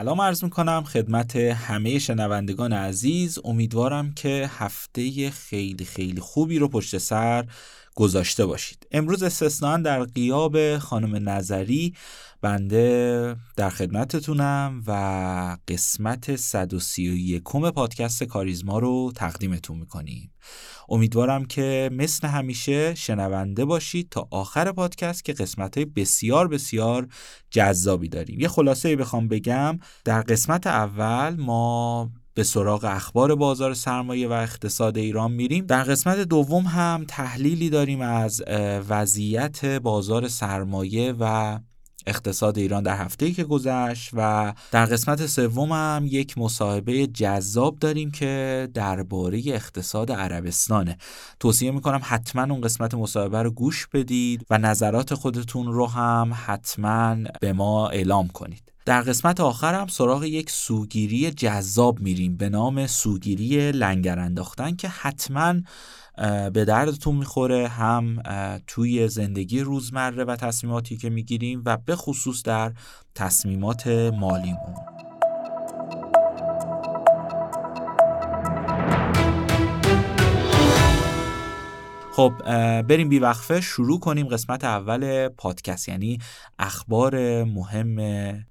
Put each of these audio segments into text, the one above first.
سلام عرض می‌کنم خدمت همه شنوندگان عزیز. امیدوارم که هفته خیلی خیلی خوبی رو پشت سر گذاشته باشید. امروز استثنان در قیاب خانم نظری بنده در خدمتتونم و قسمت 131 پادکست کاریزما رو تقدیمتون می‌کنیم. امیدوارم که مثل همیشه شنونده باشید تا آخر پادکست که قسمت های بسیار بسیار جذابی داریم. یه خلاصه بخوام بگم در قسمت اول ما به سراغ اخبار بازار سرمایه و اقتصاد ایران میریم. در قسمت دوم هم تحلیلی داریم از وضعیت بازار سرمایه و اقتصاد ایران در هفته که گذشت و در قسمت سوم هم یک مصاحبه جذاب داریم که درباره اقتصاد عربستانه. توصیه می‌کنم حتما اون قسمت مصاحبه رو گوش بدید و نظرات خودتون رو هم حتما به ما اعلام کنید. در قسمت آخر هم سراغ یک سوگیری جذاب میریم به نام سوگیری لنگر انداختن که حتما به دردتون می‌خوره هم توی زندگی روزمره و تصمیماتی که می‌گیریم و به خصوص در تصمیمات مالیمون. خب بریم بیوقفه شروع کنیم قسمت اول پادکست یعنی اخبار مهم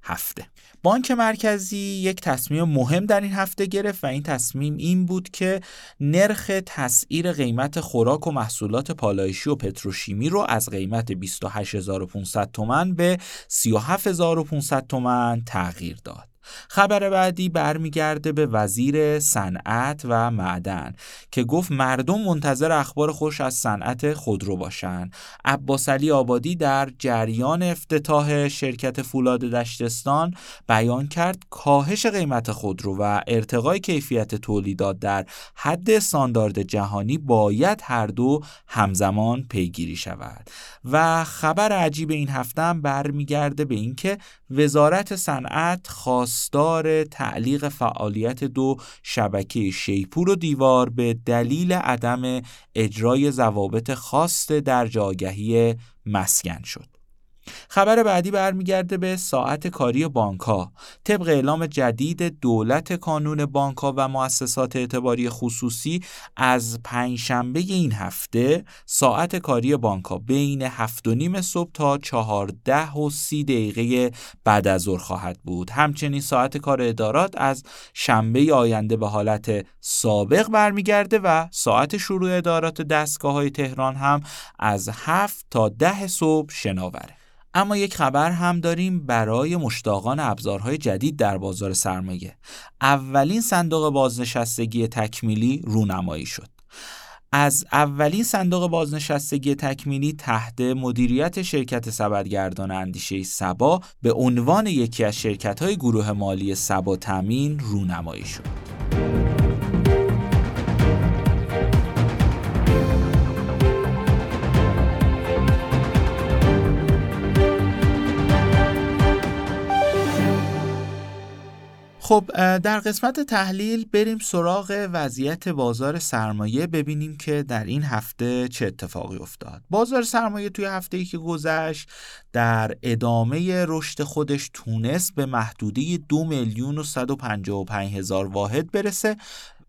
هفته بانک مرکزی یک تصمیم مهم در این هفته گرفت و این تصمیم این بود که نرخ تسعیر قیمت خوراک و محصولات پالایشی و پتروشیمی رو از قیمت 28500 تومن به 37500 تومن تغییر داد. خبر بعدی برمیگرده به وزیر صنعت و معدن که گفت مردم منتظر اخبار خوش از صنعت خودرو باشن. عباس علی آبادی در جریان افتتاح شرکت فولاد دشتستان بیان کرد کاهش قیمت خودرو و ارتقای کیفیت تولیدات در حد استاندارد جهانی باید هر دو همزمان پیگیری شود. و خبر عجیب این هفته هم برمیگرده به اینکه وزارت صنعت خواستار تعلیق فعالیت دو شبکه شیپور و دیوار به دلیل عدم اجرای ضوابط خاص در جاگهی مسکن شد. خبر بعدی برمیگرده به ساعت کاری بانک ها. طبق اعلام جدید دولت کانون بانک ها و مؤسسات اعتباری خصوصی از پنجشنبه این هفته ساعت کاری بانک ها بین هفت و نیم صبح تا چهارده و سی دقیقه بعد از ظهر خواهد بود. همچنین ساعت کار ادارات از شنبه آینده به حالت سابق برمیگرده و ساعت شروع ادارات دستگاه های تهران هم از هفت تا ده صبح شناوره. اما یک خبر هم داریم برای مشتاقان ابزارهای جدید در بازار سرمایه اولین صندوق بازنشستگی تکمیلی رونمایی شد از اولین صندوق بازنشستگی تکمیلی تحت مدیریت شرکت سبدگردان اندیشه سبا به عنوان یکی از شرکت های گروه مالی سبا تامین رونمایی شد. خب در قسمت تحلیل بریم سراغ وضعیت بازار سرمایه ببینیم که در این هفته چه اتفاقی افتاد. بازار سرمایه توی هفته ای که گذشت در ادامه رشد خودش تونست به محدوده دو میلیون و 155 هزار واحد برسه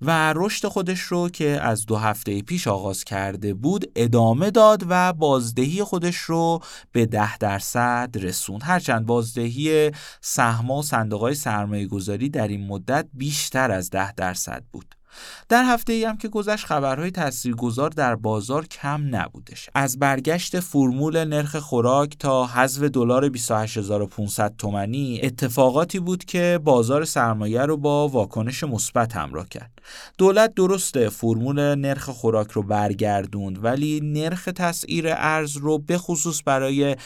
و رشد خودش رو که از دو هفته پیش آغاز کرده بود ادامه داد و بازدهی خودش رو به ده درصد رسوند. هرچند بازدهی سهم و صندوق های سرمایه گذاری در این مدت بیشتر از ده درصد بود. در هفته ای هم که گذشت خبرهای تاثیرگذار در بازار کم نبودش. از برگشت فرمول نرخ خوراک تا حذف دلار 28500 تومانی اتفاقاتی بود که بازار سرمایه رو با واکنش مثبت همراه کرد. دولت درسته فرمول نرخ خوراک رو برگردوند ولی نرخ تسعیر ارز رو به خصوص برای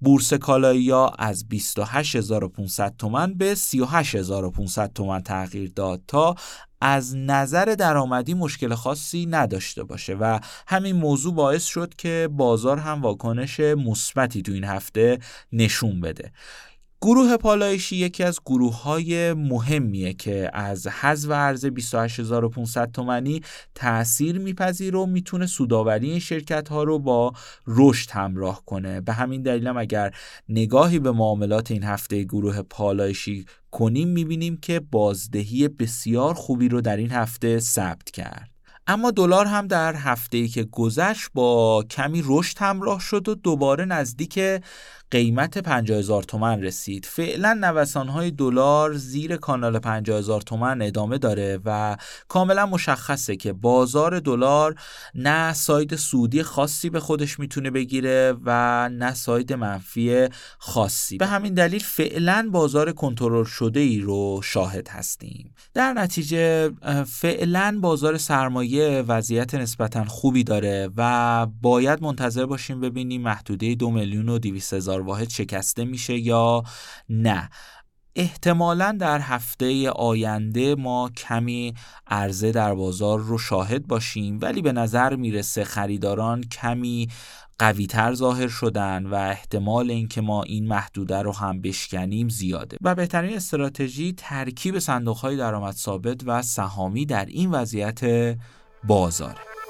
بورس کالایی از 28500 تومن به 38500 تومن تغییر داد تا از نظر درآمدی مشکل خاصی نداشته باشه و همین موضوع باعث شد که بازار هم واکنش مثبتی تو این هفته نشون بده. گروه پالایشی یکی از گروه های مهمیه که از حذف ارز 28500 تومانی تاثیر میپذیر و می‌تونه سوداوری این شرکت ها رو با رشد همراه کنه. به همین دلیل اگر نگاهی به معاملات این هفته گروه پالایشی کنیم می‌بینیم که بازدهی بسیار خوبی رو در این هفته ثبت کرد. اما دلار هم در هفته ای که گذشت با کمی رشد همراه شد و دوباره نزدیک قیمت 50 هزار تومن رسید. فعلا نوسان های دلار زیر کانال 50 هزار تومن ادامه داره و کاملا مشخصه که بازار دلار نه ساید سودی خاصی به خودش می‌تونه بگیره و نه ساید منفی خاصی. به همین دلیل فعلا بازار کنترل شده ای رو شاهد هستیم. در نتیجه فعلا بازار سرمایه وضعیت نسبتا خوبی داره و باید منتظر باشیم ببینیم محدوده دو میلیون و 200 هزار واحد شکسته میشه یا نه. احتمالا در هفته آینده ما کمی عرضه در بازار رو شاهد باشیم ولی به نظر می‌رسه خریداران کمی قویتر ظاهر شدن و احتمال اینکه ما این محدوده رو هم بشکنیم زیاده. و بهترین استراتژی ترکیب صندوق های درآمد ثابت و سهامی در این وضعیت بازاره.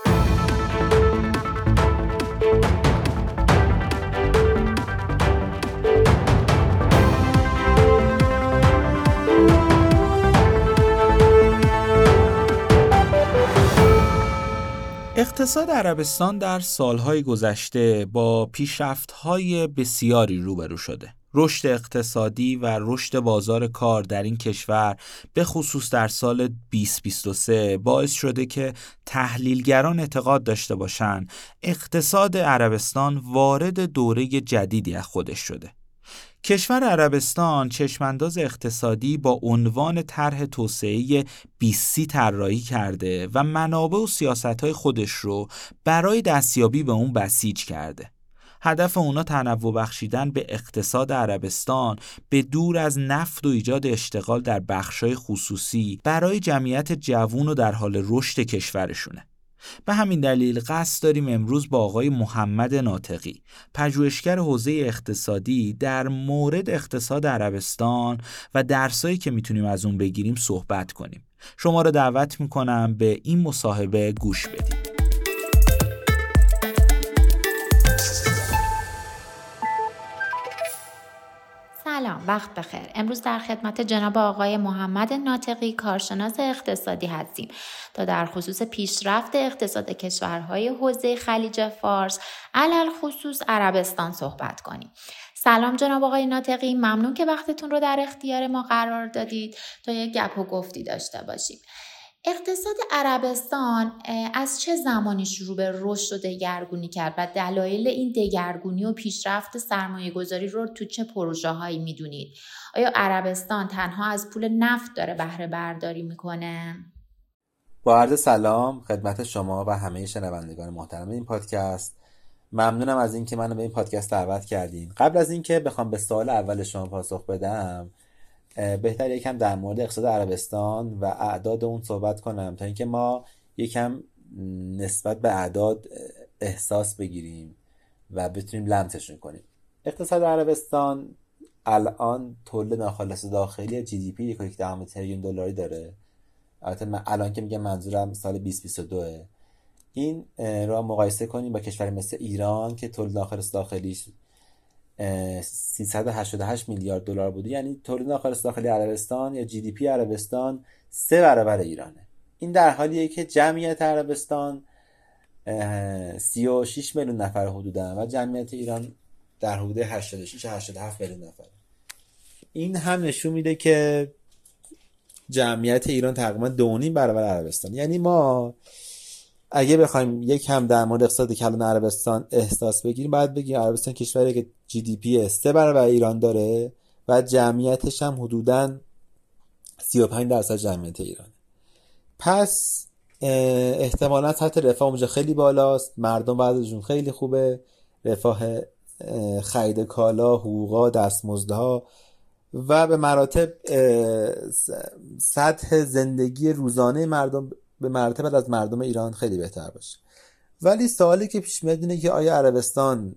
اقتصاد عربستان در سالهای گذشته با پیشرفت‌های بسیاری روبرو شده. رشد اقتصادی و رشد بازار کار در این کشور به خصوص در سال 2023 باعث شده که تحلیلگران اعتقاد داشته باشند اقتصاد عربستان وارد دوره جدیدی از خودش شده. کشور عربستان چشمانداز اقتصادی با عنوان طرح توسعه بیسی طراحی کرده و منابع و سیاستهای خودش رو برای دستیابی به اون بسیج کرده. هدف اونا تنوع بخشیدن به اقتصاد عربستان به دور از نفت و ایجاد اشتغال در بخشای خصوصی برای جمعیت جوون و در حال رشد کشورشونه. به همین دلیل قصد داریم امروز با آقای محمد ناطقی پژوهشگر حوزه اقتصادی در مورد اقتصاد عربستان و درسایی که می‌تونیم از اون بگیریم صحبت کنیم. شما را دعوت می‌کنم به این مصاحبه گوش بدید. وقت بخیر. امروز در خدمت جناب آقای محمد ناطقی کارشناس اقتصادی هستیم. تا در خصوص پیشرفت اقتصاد کشورهای حوزه خلیج فارس علل خصوص عربستان صحبت کنیم. سلام جناب آقای ناطقی. ممنون که وقتتون رو در اختیار ما قرار دادید. تا یک گپ و گفتی داشته باشیم. اقتصاد عربستان از چه زمانی شروع به رشد و دگرگونی کرد و دلایل این دگرگونی و پیشرفت سرمایه گذاری رو تو چه پروژه هایی می‌دونید؟ آیا عربستان تنها از پول نفت داره بهره برداری می‌کنه؟ با عرض سلام خدمت شما و همه شنوندگان محترم این پادکست ممنونم از اینکه منو به این پادکست دعوت کردین قبل از اینکه بخوام به سوال اول شما پاسخ بدم بهتر یکم در مورد اقتصاد عربستان و اعداد اون صحبت کنم تا اینکه ما یکم نسبت به اعداد احساس بگیریم و بتونیم لمسشون کنیم. اقتصاد عربستان الان تولید ناخالص داخلی جی دی پی یک تریلیون دلاری داره. البته من الان که میگم منظورم سال 2022 این را مقایسه کنیم با کشور مثل ایران که تولید ناخالص داخلیش 388 میلیارد دلار بوده. یعنی تولید ناخالص داخلی عربستان یا جی دی پی عربستان سه برابر ایرانه. این در حالیه که جمعیت عربستان 36 میلیون نفر حدودا و جمعیت ایران در حدود 86 87 میلیون نفر. این هم نشون میده که جمعیت ایران تقریبا دو برابر عربستان. یعنی ما اگه بخوایم یک هم در مورد اقتصاد کلان عربستان احساس بگیریم باید بگیم عربستان کشوری که جی دی پی سه برابر ایران داره و جمعیتش هم حدودا 35 درصد جمعیت ایران پس احتمالا سطح رفاه اونجا خیلی بالاست. مردم بعضشون خیلی خوبه. رفاه خرید کالا حقوقا دستمزدها و به مراتب سطح زندگی روزانه مردم به مراتب از مردم ایران خیلی بهتر باشه. ولی سوالی که پیش میاد اینه که آیا عربستان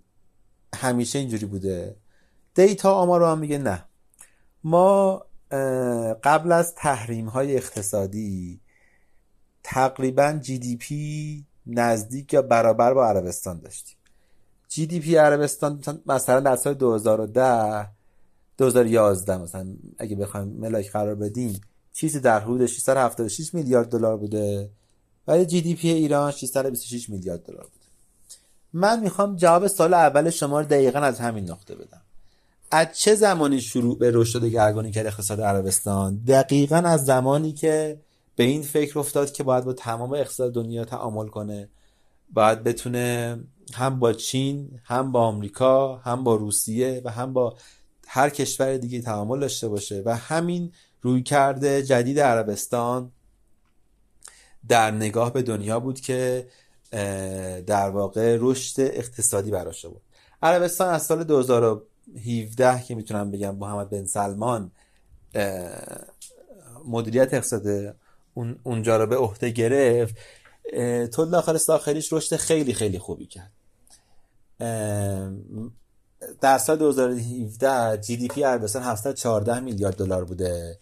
همیشه اینجوری بوده؟ دیتا آمار رو هم میگه نه. ما قبل از تحریم های اقتصادی تقریبا جی دی پی نزدیک یا برابر با عربستان داشتیم. جی دی پی عربستان مثلا در سال 2010 2011 مثلا اگه بخوایم ملاک قرار بدیم چیزی در حدود 676 میلیارد دلار بوده ولی جی دی پی ایران 626 میلیارد دلار بوده. من می‌خوام جواب سال اول شما رو دقیقا از همین نقطه بدم. از چه زمانی شروع به رشد دگرگونی کرد اقتصاد عربستان؟ دقیقا از زمانی که به این فکر افتاد که باید با تمام اقتصاد دنیا تعامل کنه. باید بتونه هم با چین هم با آمریکا هم با روسیه و هم با هر کشور دیگه تعامل داشته باشه و همین روی کرده جدید عربستان در نگاه به دنیا بود که در واقع رشد اقتصادی براش بود عربستان از سال 2017 که می‌تونم بگم محمد بن سلمان مدیریت اقتصاد اونجا رو به عهده گرفت تو داخل داخلیش رشد خیلی خیلی خوبی کرد. در سال 2017 جی دی پی عربستان 714 میلیارد دلار بوده.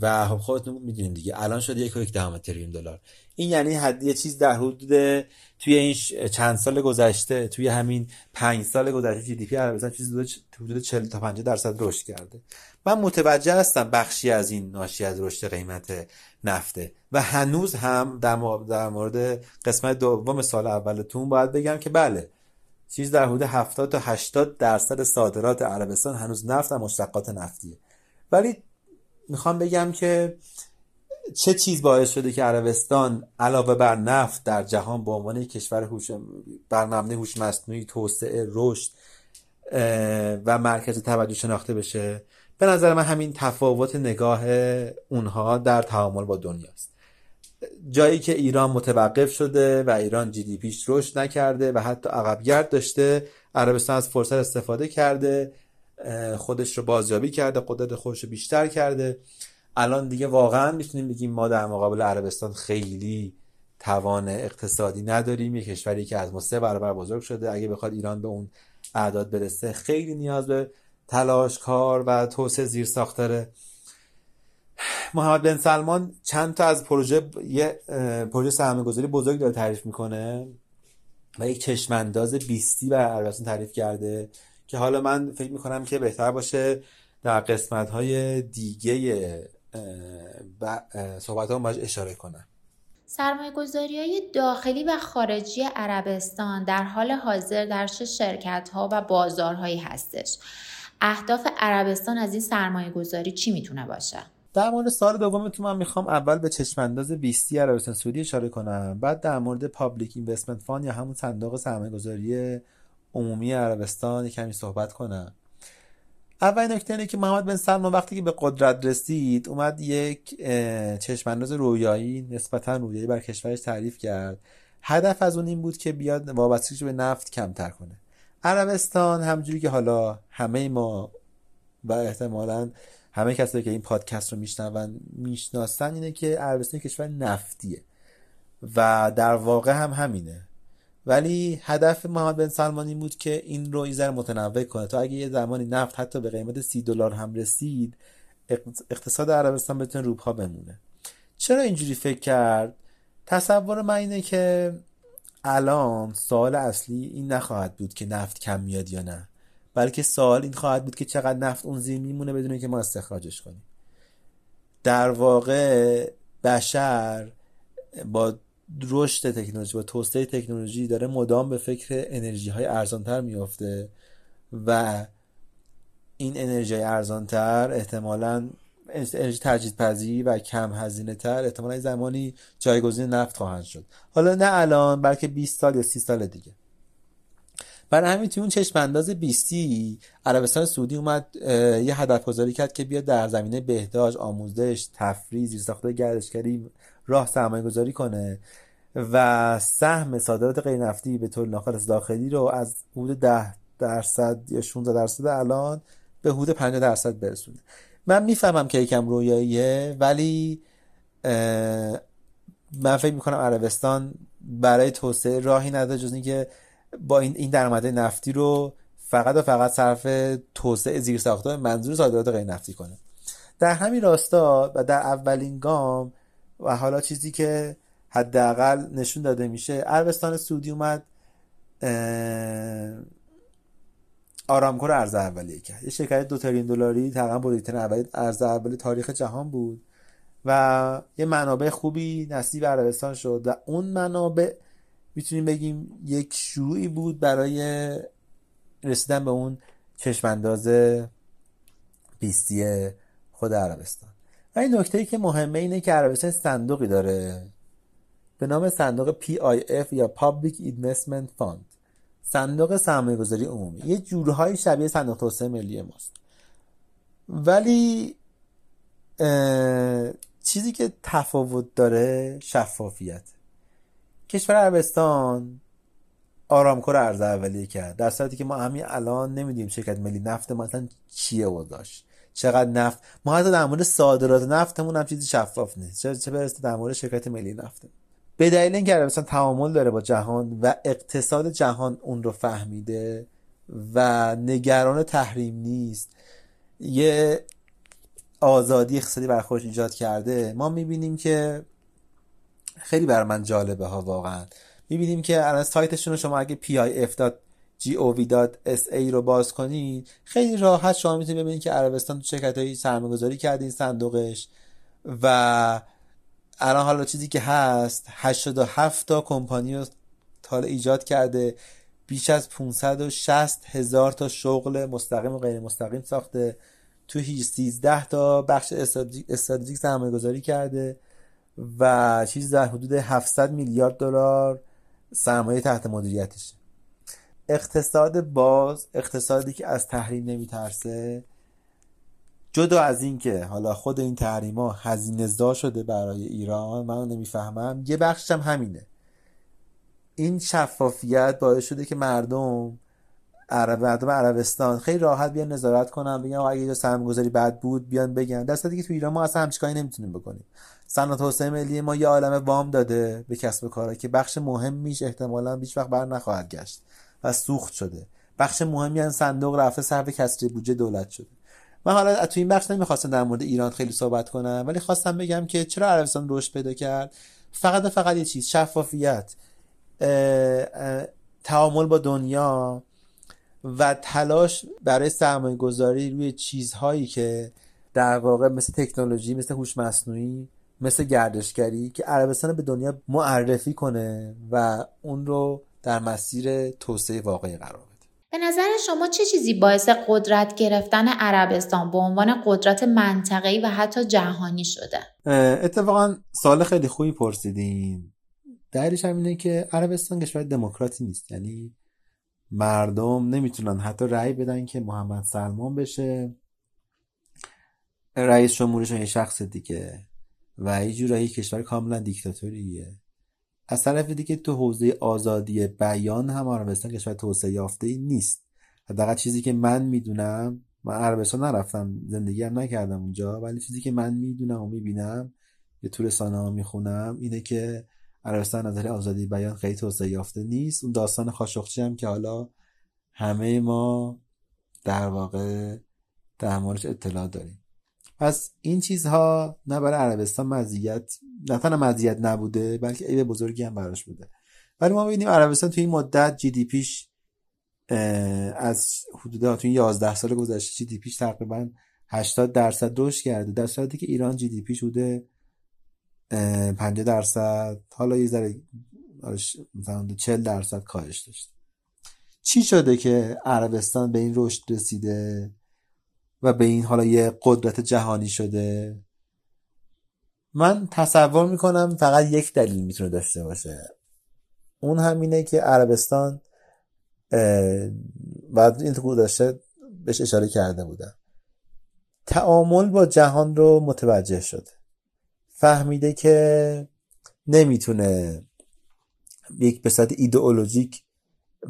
و خب خودتون می‌دونید دیگه. الان شده یک و یک دهم تریلیون دلار. این یعنی حد یه چیز در حدود توی این چند سال گذشته توی همین پنج سال گذشته جی دی پی عربستان چیزی حدود 40 تا 50 درصد رشد کرده. من متوجه هستم بخشی از این ناشی از رشد قیمت نفته. و هنوز هم در مورد قسمت دوم سال اولتون باید بگم که بله چیز در حدود 70 تا 80 درصد صادرات عربستان هنوز نفت و مشتقات نفتیه. ولی می‌خوام بگم که چه چیز باعث شده که عربستان علاوه بر نفت در جهان به عنوان کشور هوش بر مبنای هوش مصنوعی توسعه رشد و مرکز توجه شناخته بشه به نظر من همین تفاوت نگاه اونها در تعامل با دنیاست جایی که ایران متوقف شده و ایران جی دی پیش رشد نکرده و حتی عقبگرد داشته عربستان از فرصت استفاده کرده خودش رو بازیابی کرده قدرت خودش رو بیشتر کرده. الان دیگه واقعا می‌تونیم بگیم ما در مقابل عربستان خیلی توان اقتصادی نداریم. یک کشوری که از ما سه برابر بزرگ شده اگه بخواد ایران به اون اعداد برسه خیلی نیاز به تلاش کار و توسعه زیر ساختاره محمد بن سلمان چند تا از پروژه یه پروژه سرمایه گذاری بزرگ داره تعریف می‌کنه و یک چشمانداز بیستی و عربستان تعریف کرده. که حالا من فکر می‌کنم که بهتر باشه در قسمت های دیگه صحبت ها باید اشاره کنم سرمایه گذاری های داخلی و خارجی عربستان در حال حاضر در چه شرکت ها و بازارهایی هستش اهداف عربستان از این سرمایه گذاری چی می‌تونه باشه؟ در مورد سال دومتون من می‌خوام اول به چشمانداز بیستی عربستان سعودی اشاره کنم بعد در مورد پابلیک اینوستمنت فان یا همون صندوق سرمایه گذاری عمومی عربستان کمی صحبت کنم. اول نکته اینه که محمد بن سلمان وقتی که به قدرت رسید اومد یک چشمانداز رویایی نسبتا رویایی بر کشورش تعریف کرد. هدف از اون این بود که بیاد وابستگیش به نفت کمتر کنه. عربستان همجوری که حالا همه ما و احتمالا همه کسایی که این پادکست رو میشنون می‌شناسن اینه که عربستان کشور نفتیه. و در واقع هم همینه. ولی هدف محمد بن سلمان این بود که این رو یه متنوع کنه. تا اگه یه زمانی نفت حتی به قیمت سی دلار هم رسید اقتصاد عربستان بتونه روپا بمونه. چرا اینجوری فکر کرد؟ تصور من اینه که الان سوال اصلی این نخواهد بود که نفت کم میاد یا نه بلکه سوال این خواهد بود که چقدر نفت اون زیر میمونه بدون که ما استخراجش کنیم. در واقع بشر با رشد تکنولوژی با توسعه تکنولوژی داره مدام به فکر انرژی های ارزانتر میافته و این انرژی ارزانتر احتمالا انرژی تجدید پذیری و کم هزینه تر احتمالا زمانی جایگزین نفت خواهند شد. حالا نه الان بلکه 20 سال یا 30 سال دیگه. برای همین توی اون چشم انداز 20 عربستان سعودی اومد یه هدف گذاری کرد که بیاد در زمینه بهداشت آموزش تفریح زیرساختهای گردشگری راه سرمایه گذاری کنه و سهم صادرات غیر نفتی به طور ناخالص داخلی رو از حدود 10 درصد یا 16 درصد الان به حدود 50 درصد برسونه. من می‌فهمم که یکم رویاییه ولی من فکر می‌کنم عربستان برای توسعه راهی نداره جز اینکه با این این درآمد نفتی رو فقط و فقط صرف توسعه زیر ساخته منظور صادرات غیر نفتی کنه. در همین راستا و در اولین گام و حالا چیزی که حداقل نشون داده میشه. عربستان سعودی اومد آرامکو رو ارز اولیه کرد. یه شرکت دو تریلیون دلاری تقریبا بزرگترین اول ارز اولی تاریخ جهان بود و یه منابع خوبی نصیب عربستان شد و اون منابع می‌تونیم بگیم یک شروعی بود برای رسیدن به اون چشمانداز بیستی خود عربستان. این نکته ای که مهمه اینه که عربستان صندوقی داره. به نام صندوق PIF یا Public Investment Fund. صندوق سرمایه گذاری عمومی. یه جورهای شبیه صندوق توسعه ملی ماست. ولی چیزی که تفاوت داره شفافیت. کشور عربستان آرامکو رو ارز اولیه کرد. در صورتی که ما همین الان نمی‌دونیم شرکت ملی نفت ما اصلا چیه و داشت. چقدر نفت. ما حتی در مورد صادرات نفتمون هم چیزی شفاف نیست. چه چه برسه در مورد شرکت ملی نفت. به دلیل اینکه عربستان تعامل داره با جهان و اقتصاد جهان اون رو فهمیده و نگران تحریم نیست یه آزادی اقتصادی بر خودش ایجاد کرده. ما می‌بینیم که خیلی بر من جالبه ها واقعا. می‌بینیم که الان سایتشون رو شما اگه pif.gov.sa رو باز کنید خیلی راحت شما می‌تونید ببینید که عربستان تو شرکت هایی سرمایه‌گذاری کرده این صندوقش. و الان حالا چیزی که هست 87 تا کمپانی رو تال ایجاد کرده. بیش از 560 هزار تا شغل مستقیم و غیر مستقیم ساخته. تو 13 تا بخش استراتژیک سرمایه گذاری کرده. و چیز در حدود 700 میلیارد دلار سرمایه تحت مدیریتشه. اقتصاد باز اقتصادی که از تحریم نمیترسه جدا از اینکه حالا خود این تحریما هزینه زا شده برای ایران من نمی‌فهمم یه بخشش هم همینه. این شفافیت باعث شده که مردم عرب مردم عربستان خیلی راحت بیان نظارت کنن بگن اگه اینجا سرمایه‌گذاری بد بود بیان بگن. در که تو ایران ما اصلا همچین کاری نمی‌تونیم بکنیم. صنعت توسعه ملی ما یه عالم وام داده به کسب کارا که بخش مهمیش احتمالا بیش وقت بر نخواهد گشت. و سوخت شده. بخش مهمی از صندوق رفته صرف کسری بودجه دولت شده. من حالا تو این بخش نمی‌خواستم در مورد ایران خیلی صحبت کنم ولی خواستم بگم که چرا عربستان رشد پیدا کرد؟ فقط فقط یه چیز شفافیت. تعامل با دنیا و تلاش برای سرمایه گذاری روی چیزهایی که در واقع مثل تکنولوژی مثل هوش مصنوعی مثل گردشگری که عربستان به دنیا معرفی کنه و اون رو در مسیر توسعه واقعی قرار بده. به نظر شما چه چیزی باعث قدرت گرفتن عربستان به عنوان قدرت منطقه‌ای و حتی جهانی شده؟ اتفاقا سال خیلی خوبی پرسیدین. دلیلش هم اینه که عربستان کشور دموکراتی نیست. یعنی مردم نمی‌تونن حتی رأی بدن که محمد سلمان بشه. رئیس جمهورشون یه شخص دیگه و یه جورایی کشور کاملا دیکتاتوریه. از طرف دیگه تو حوزه آزادی بیان هم عربستان کشور توسعه یافته ای نیست. حداقل چیزی که من می‌دونم من عربستان نرفتم زندگی هم نکردم اونجا ولی چیزی که من می‌دونم و می‌بینم یه تو رسانه ها می‌خونم اینه که عربستان نظر آزادی بیان خیلی توسعه یافته نیست. اون داستان خاشخچی هم که حالا همه ما در واقع در موردش اطلاع داریم. پس این چیزها نه برای عربستان مزیت نه تنها مزیت نبوده بلکه عیب بزرگی هم براش بوده. ولی ما ببینیم عربستان توی این مدت جی دی پیش از حدود تو این 11 سال گذشته جی دی پیش تقریبا 80 درصد رشد کرده در صورتی که ایران جی دی پیش بوده 50 درصد. حالا یه ذره مثلا 40 درصد کاهش داشته. چی شده که عربستان به این رشد رسیده؟ و به این حالا یه قدرت جهانی شده. من تصور می‌کنم فقط یک دلیل می‌تونه داشته باشه. اون همینه که عربستان بعد این تو داشته بهش اشاره کرده بودم تعامل با جهان رو متوجه شده فهمیده که نمی‌تونه یک به ایدئولوژیک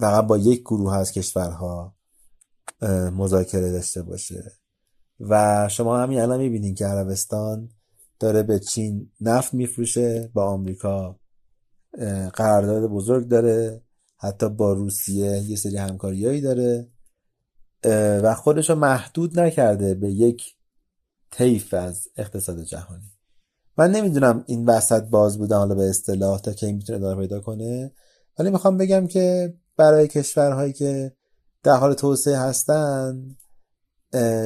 فقط با یک گروه از کشورها مذاکره داشته باشه. و شما همین الان می‌بینین که عربستان داره به چین نفت میفروشه با آمریکا قرارداد بزرگ داره حتی با روسیه یه سری همکاریایی داره و خودش رو محدود نکرده به یک طیف از اقتصاد جهانی. من نمی‌دونم این وسط باز بودن حالا به اصطلاح تا کی می‌تونه ادامه پیدا کنه ولی می‌خوام بگم که برای کشورهایی که در حال توسعه هستن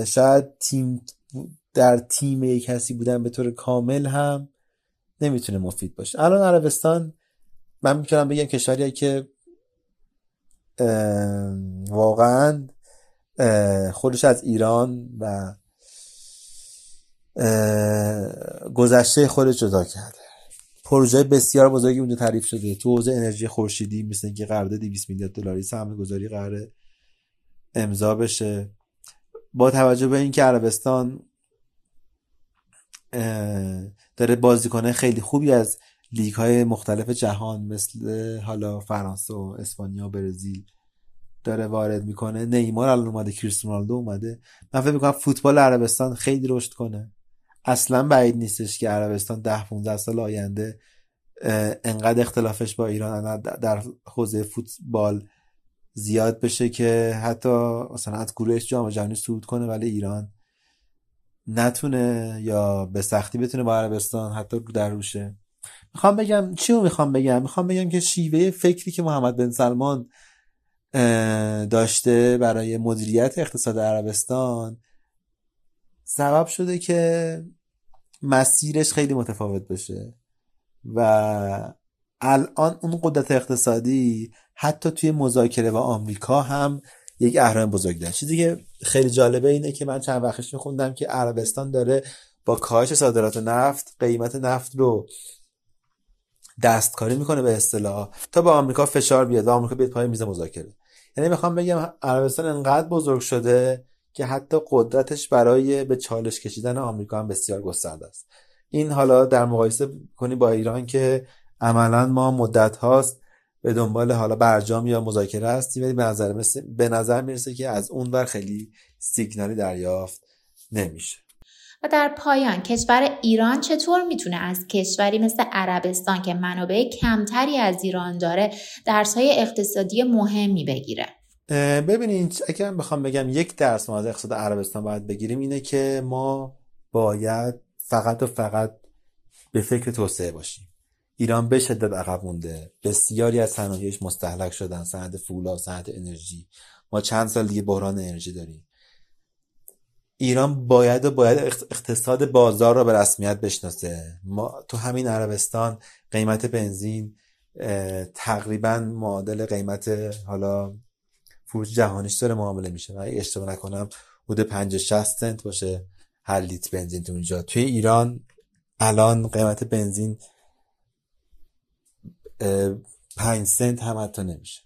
شاید تیم در تیم کسی بودن به طور کامل هم نمی‌تونه مفید باشه. الان عربستان من می‌تونم بگم کشوریه که واقعا خودش از ایران و گذشته خودش جدا کرده. پروژه بسیار بزرگی اونجا تعریف شده. تو حوزه انرژی خورشیدی مثل اینکه قرارداد 200 میلیارد دلاری سهم گذاری قراره امضا بشه. با توجه به اینکه عربستان داره بازیکنه خیلی خوبی از لیگ های مختلف جهان مثل حالا فرانسه و اسپانیا و برزیل داره وارد می‌کنه. نیمار الان اومده کریستیانو اومده. من فکر می‌کنم فوتبال عربستان خیلی رشد کنه. اصلا بعید نیستش که عربستان ده 15 سال آینده انقدر اختلافش با ایران در حوزه فوتبال زیاد بشه که حتی مثلا از گروهش جام جهانی صعود کنه ولی ایران نتونه یا به سختی بتونه با عربستان حتی در روشه. می‌خوام بگم چی رو می‌خوام بگم؟ می‌خوام بگم که شیوه فکری که محمد بن سلمان داشته برای مدیریت اقتصاد عربستان سبب شده که مسیرش خیلی متفاوت بشه و الان اون قدرت اقتصادی حتی توی مذاکره با آمریکا هم یک اهرام بزرگ داره. چیزی که خیلی جالبه اینه که من چند وقتش میخوندم که عربستان داره با کاهش صادرات نفت قیمت نفت رو دستکاری می‌کنه به اصطلاح تا با آمریکا فشار بیاد آمریکا بیاد پای میز مذاکره. یعنی می‌خوام بگم عربستان انقدر بزرگ شده که حتی قدرتش برای به چالش کشیدن آمریکا هم بسیار گسترده است. این حالا در مقایسه کنی با ایران که عملا ما مدت هاست به دنبال حالا برجام یا مذاکره هستیم ولی به نظر به نظر می‌رسه که از اون بر خیلی سیگنالی دریافت نمیشه. و در پایان کشور ایران چطور می‌تونه از کشوری مثل عربستان که منابع کمتری از ایران داره درسهای اقتصادی مهمی بگیره؟ ببینید اگر بخوام بگم یک درس ما از اقتصاد عربستان باید بگیریم اینه که ما باید فقط و فقط به فکر توسعه باشیم. ایران به شدت عقب مونده. بسیاری از صنایعش مستحلک شدن. صنعت فولاد صنعت انرژی. ما چند سال دیگه بحران انرژی داریم. ایران باید و باید اقتصاد بازار را به رسمیت بشناسه. ما تو همین عربستان قیمت بنزین تقریبا معادل قیمت حالا فروش جهانیش داره معامله میشه. و اشتباه نکنم حدود 50 60 سنت باشه هر لیتر بنزین تو اینجا. توی ایران الان قیمت بنزین 5 سنت هم حتی نمیشه.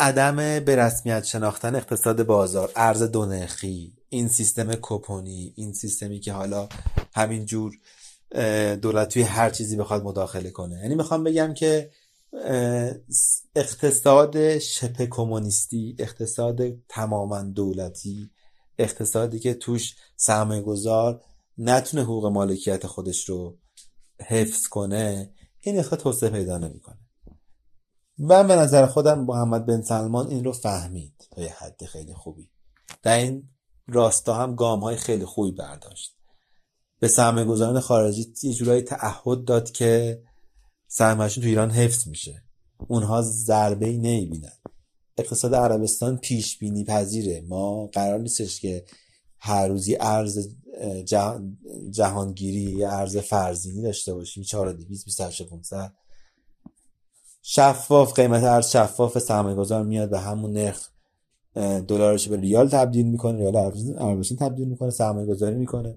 عدم به رسمیت شناختن اقتصاد بازار ارز دونخی این سیستم کپونی این سیستمی که حالا همینجور دولت توی هر چیزی بخواد مداخله کنه. یعنی می‌خوام بگم که اقتصاد شبه کمونیستی اقتصاد تماما دولتی اقتصادی که توش سرمایه گذار نتونه حقوق مالکیت خودش رو حفظ کنه این اقتصاد توسعه پیدا نمی‌کنه. من به نظر خودم محمد بن سلمان این رو فهمید تا یه حد خیلی خوبی. در این راستا هم گام های خیلی خوبی برداشت. به سرمایه گذاران خارجی یه جورایی تعهد داد که سرمایهشون تو ایران حفظ میشه. اونها ضربه ای نمی‌بینن. اقتصاد عربستان پیش بینی پذیره. ما قرار نیستش که هر روزی ارز جهانگیری یا ارز فرزینی داشته باشیم. 4200 500 شفاف قیمت ارز شفاف سرمایه گذار میاد به همون نرخ دلارش به ریال تبدیل می‌کنه ریال عربستان تبدیل می‌کنه سرمایه گذاری می‌کنه.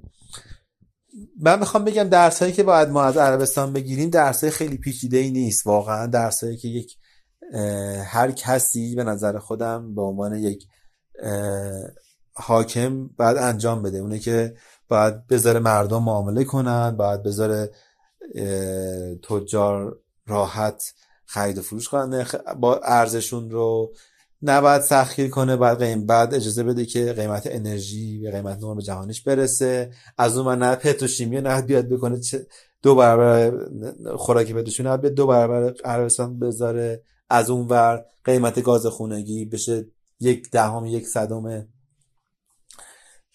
من می‌خوام بگم درس هایی که باید ما از عربستان بگیریم درس های خیلی پیچیده ای نیست. واقعا درس هایی که یک هر کسی به نظر خودم به عنوان یک حاکم باید انجام بده. اونه که باید بذاره مردم معامله کنن باید بذاره تجار راحت خرید و فروش کنن. با ارزشون رو نباید سخیر کنه بعد قیم بعد اجازه بده که قیمت انرژی به قیمت نرم جهانیش برسه. از اون من نه پتروشیمی نه بیاد بکنه دو برابر خوراکی پتروشیمی نه بیاد دو برابر عربستان بذاره. از اون ور قیمت گاز خونگی بشه یک دهم یک صدم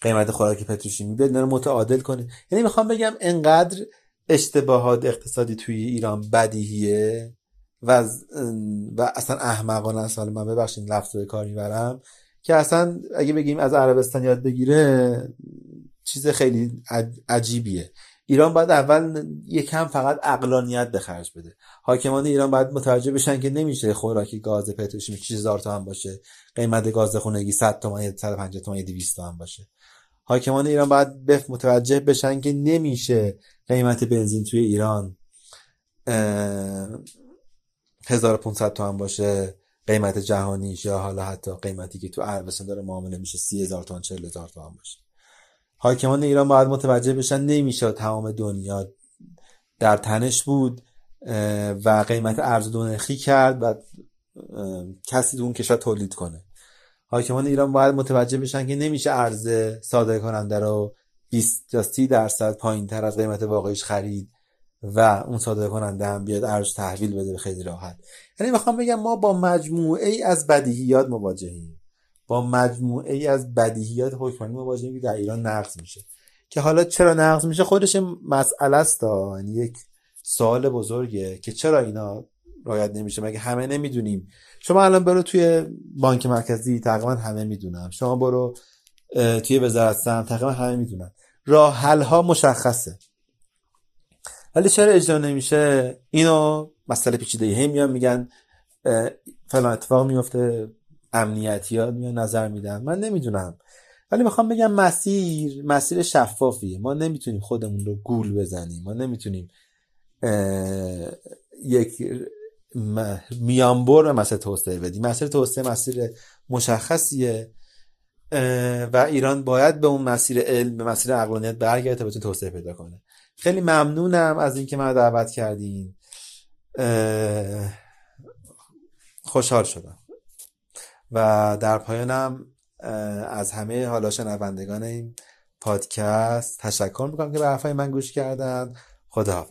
قیمت خوراک پتروشیمی بیاد رو متعادل کنه یعنی می‌خوام بگم انقدر اشتباهات اقتصادی توی ایران بدیهیه و, و اصلا احمقانه است. حالا من ببخشید لفظ به کار می‌برم. که اصلا اگه بگیم از عربستان یاد بگیره چیز خیلی عجیبیه. ایران باید اول یکم فقط اقلانیت به خرج بده. حاکمان ایران باید متوجه بشن که نمیشه خوراکی گاز پتروشیمی چیز هزار تومن باشه قیمت گاز خونگی 100 تومن 150 تومن 200 تومن باشه. حاکمان ایران باید بف متوجه بشن که نمیشه قیمت بنزین توی ایران 1500 تومن باشه قیمت جهانیش یا حالا حتی قیمتی که تو عربستان داره معامله میشه 30000 تومن 40000 تومن باشه. حاکمان ایران باید متوجه بشن نمیشه تمام دنیا در تنش بود و قیمت ارز دونخی کرد و کسی اون کشور تولید کنه. حاکمان ایران باید متوجه بشن که نمیشه ارز صادر کننده رو 20 تا 30 درصد پایین تر از قیمت واقعیش خرید و اون صادر کننده هم بیاد ارز تحویل بده خیلی راحت. یعنی می‌خوام بگم ما با مجموعه ای از بدیهیات مواجهیم. با مجموعه ای از بدیهیات حکمرانی مواجهیم که در ایران نقض میشه. که حالا چرا نقض میشه؟ خودش مسئله است یعنی یک سوال بزرگه که چرا اینا رایت نمیشه. مگه همه نمی‌دونیم؟ شما الان برو توی بانک مرکزی تقریبا همه می‌دونم شما برو توی وزارت سم تقریبا همه می‌دونن. راه حل ها مشخصه. ولی چرا اجرا نمیشه؟ اینو مسئله پیچیده هی میان میگن فلان اتفاق میفته امنیتی ها میان نظر میدن. من نمی‌دونم. ولی می‌خوام بگم مسیر مسیر شفافیه. ما نمی‌تونیم خودمون رو گول بزنیم. ما نمی‌تونیم یک میانبر به مسیر توسعه بدیم مسیر توسعه مسیر مشخصیه. و ایران باید به اون مسیر علم به مسیر عقلانیت برگرده تا بتونه توسعه پیدا کنه. خیلی ممنونم از اینکه من دعوت کردین. خوشحال شدم. و در پایانم از همه حالا شنوندگان این پادکست. تشکر می‌کنم که به حرفای من گوش کردن. خدا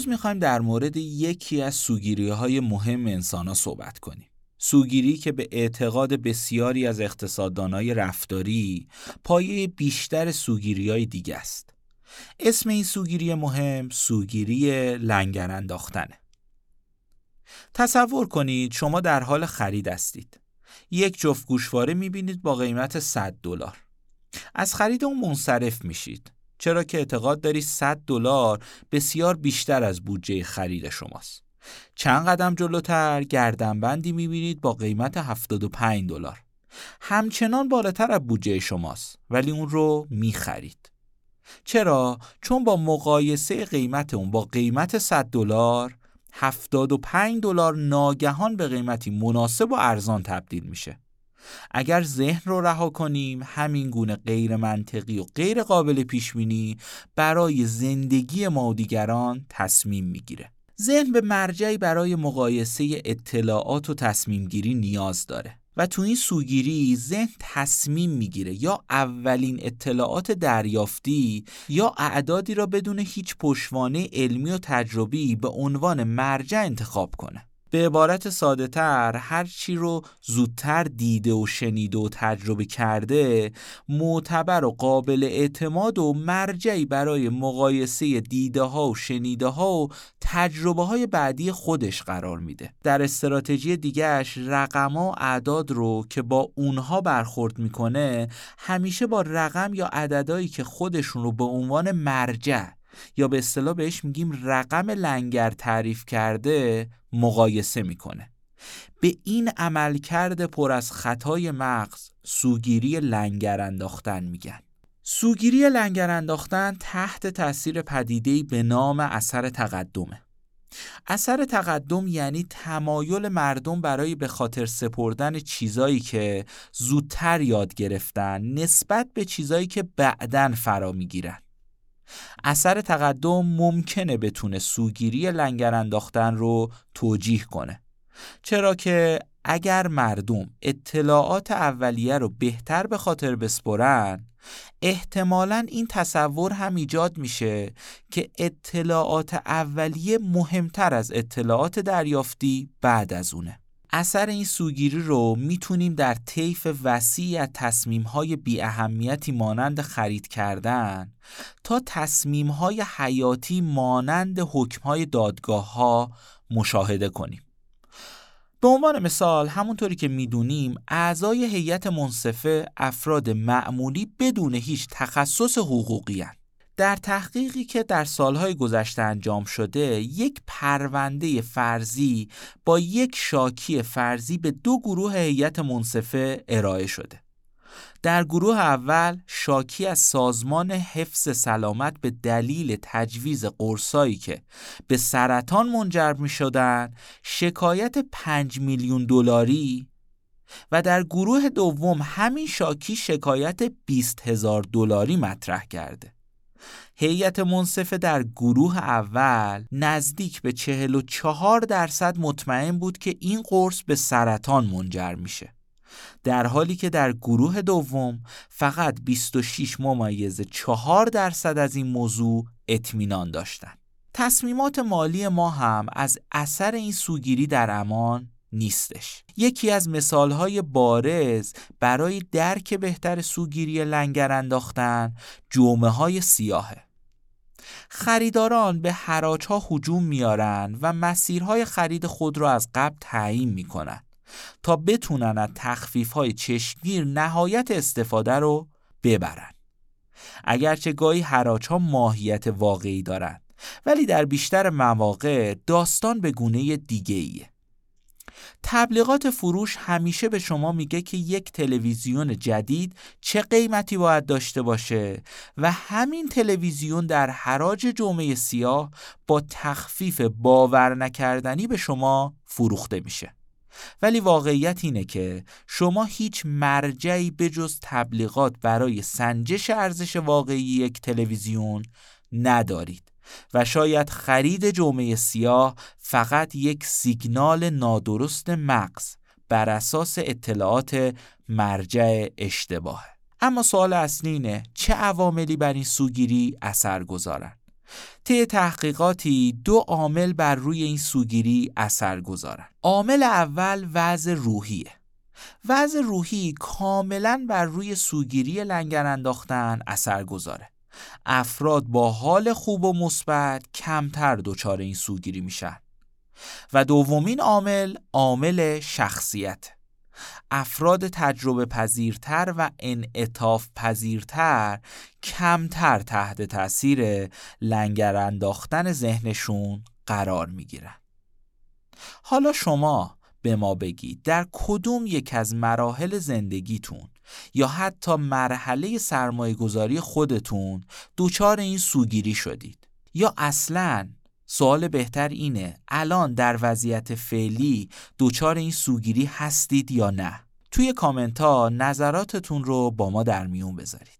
امروز می‌خوایم در مورد یکی از سوگیری های مهم انسان ها صحبت کنیم. سوگیری که به اعتقاد بسیاری از اقتصاددانای رفتاری پایه بیشتر سوگیری های دیگه است. اسم این سوگیری مهم سوگیری لنگر انداختنه. تصور کنید شما در حال خرید هستید. یک جفت گوشواره می‌بینید با قیمت 100 دلار. از خرید اون منصرف میشید. چرا که اعتقاد داری 100 دلار بسیار بیشتر از بودجه خرید شماست. چند قدم جلوتر گردنبندی می‌بینید با قیمت 75 دلار. همچنان بالاتر از بودجه شماست ولی اون رو می‌خرید. چرا؟ چون با مقایسه قیمت اون با قیمت 100 دلار 75 دلار ناگهان به قیمتی مناسب و ارزان تبدیل میشه. اگر ذهن رو رها کنیم همین گونه غیر منطقی و غیر قابل پیش بینی برای زندگی ما و دیگران تصمیم می‌گیره. ذهن به مرجعی برای مقایسه اطلاعات و تصمیم گیری نیاز داره و تو این سوگیری ذهن تصمیم می‌گیره یا اولین اطلاعات دریافتی یا اعدادی را بدون هیچ پشوانه علمی و تجربی به عنوان مرجع انتخاب کنه. به عبارت ساده تر هر چی رو زودتر دیده و شنیده و تجربه کرده معتبر و قابل اعتماد و مرجعی برای مقایسه دیده ها و شنیده ها و تجربه های بعدی خودش قرار میده. در استراتژی دیگهش رقم و اعداد رو که با اونها برخورد می‌کنه همیشه با رقم یا عددهایی که خودشون رو به عنوان مرجع یا به اصطلاح بهش میگیم رقم لنگر تعریف کرده مقایسه می‌کنه. به این عملکرد پر از خطای مغز سوگیری لنگر انداختن میگن. سوگیری لنگر انداختن تحت تاثیر پدیده‌ای به نام اثر تقدمه. اثر تقدم یعنی تمایل مردم برای به خاطر سپردن چیزایی که زودتر یاد گرفتن نسبت به چیزایی که بعدن فرا می‌گیرن. اثر تقدم ممکنه بتونه سوگیری لنگر انداختن رو توجیه کنه. چرا که اگر مردم اطلاعات اولیه رو بهتر به خاطر بسپرن احتمالا این تصور هم ایجاد میشه که اطلاعات اولیه مهمتر از اطلاعات دریافتی بعد از اونه. اثر این سوگیری رو می‌تونیم در طیف وسیعی از تصمیمهای بی اهمیتی مانند خرید کردن تا تصمیمهای حیاتی مانند حکمهای دادگاه ها مشاهده کنیم. به عنوان مثال همونطوری که می‌دونیم اعضای هیئت منصفه افراد معمولی بدون هیچ تخصص حقوقی هن. در تحقیقی که در سالهای گذشته انجام شده یک پرونده فرضی با یک شاکی فرضی به دو گروه هیئت منصفه ارائه شده. در گروه اول شاکی از سازمان حفظ سلامت به دلیل تجویز قرصایی که به سرطان منجر می شدن شکایت 5 میلیون دلاری و در گروه دوم همین شاکی شکایت 20 هزار دلاری مطرح کرده. هیئت منصفه در گروه اول نزدیک به 44 درصد مطمئن بود که این قرص به سرطان منجر میشه در حالی که در گروه دوم فقط 26 ممیز 4 درصد از این موضوع اطمینان داشتند. تصمیمات مالی ما هم از اثر این سوگیری در امان نیستش. یکی از مثالهای بارز برای درک بهتر سوگیری لنگر انداختن جومه های سیاهه. خریداران به حراج ها حجوم میارن و مسیرهای خرید خود را از قبل تعیین می‌کنن تا بتونن از تخفیف های چشمگیر نهایت استفاده رو ببرن. اگرچه گاهی حراج ها ماهیت واقعی دارند ولی در بیشتر مواقع داستان به گونه دیگه ایه. تبلیغات فروش همیشه به شما میگه که یک تلویزیون جدید چه قیمتی باید داشته باشه و همین تلویزیون در حراج جمعه سیاه با تخفیف باور نکردنی به شما فروخته میشه. ولی واقعیت اینه که شما هیچ مرجعی به جز تبلیغات برای سنجش ارزش واقعی یک تلویزیون ندارید. و شاید خرید جمعه سیاه فقط یک سیگنال نادرست مغز بر اساس اطلاعات مرجع اشتباه. اما سوال اصلی اینه چه عواملی بر این سوگیری اثر گذارن؟ طی تحقیقاتی دو عامل بر روی این سوگیری اثر گذارن. عامل اول وضع روحیه. وضع روحی کاملا بر روی سوگیری لنگر انداختن اثر گذاره. افراد با حال خوب و مثبت کمتر دچار این سوگیری میشن. و دومین عامل عامل شخصیت. افراد تجربه پذیرتر و انعطاف پذیرتر کمتر تحت تاثیر لنگر انداختن ذهنشون قرار می‌گیرن. حالا شما به ما بگید. در کدوم یک از مراحل زندگیتون یا حتی مرحله سرمایه گذاری خودتون دچار این سوگیری شدید؟ یا اصلا سوال بهتر اینه الان در وضعیت فعلی دچار این سوگیری هستید یا نه؟ توی کامنت ها نظراتتون رو با ما در میون بذارید.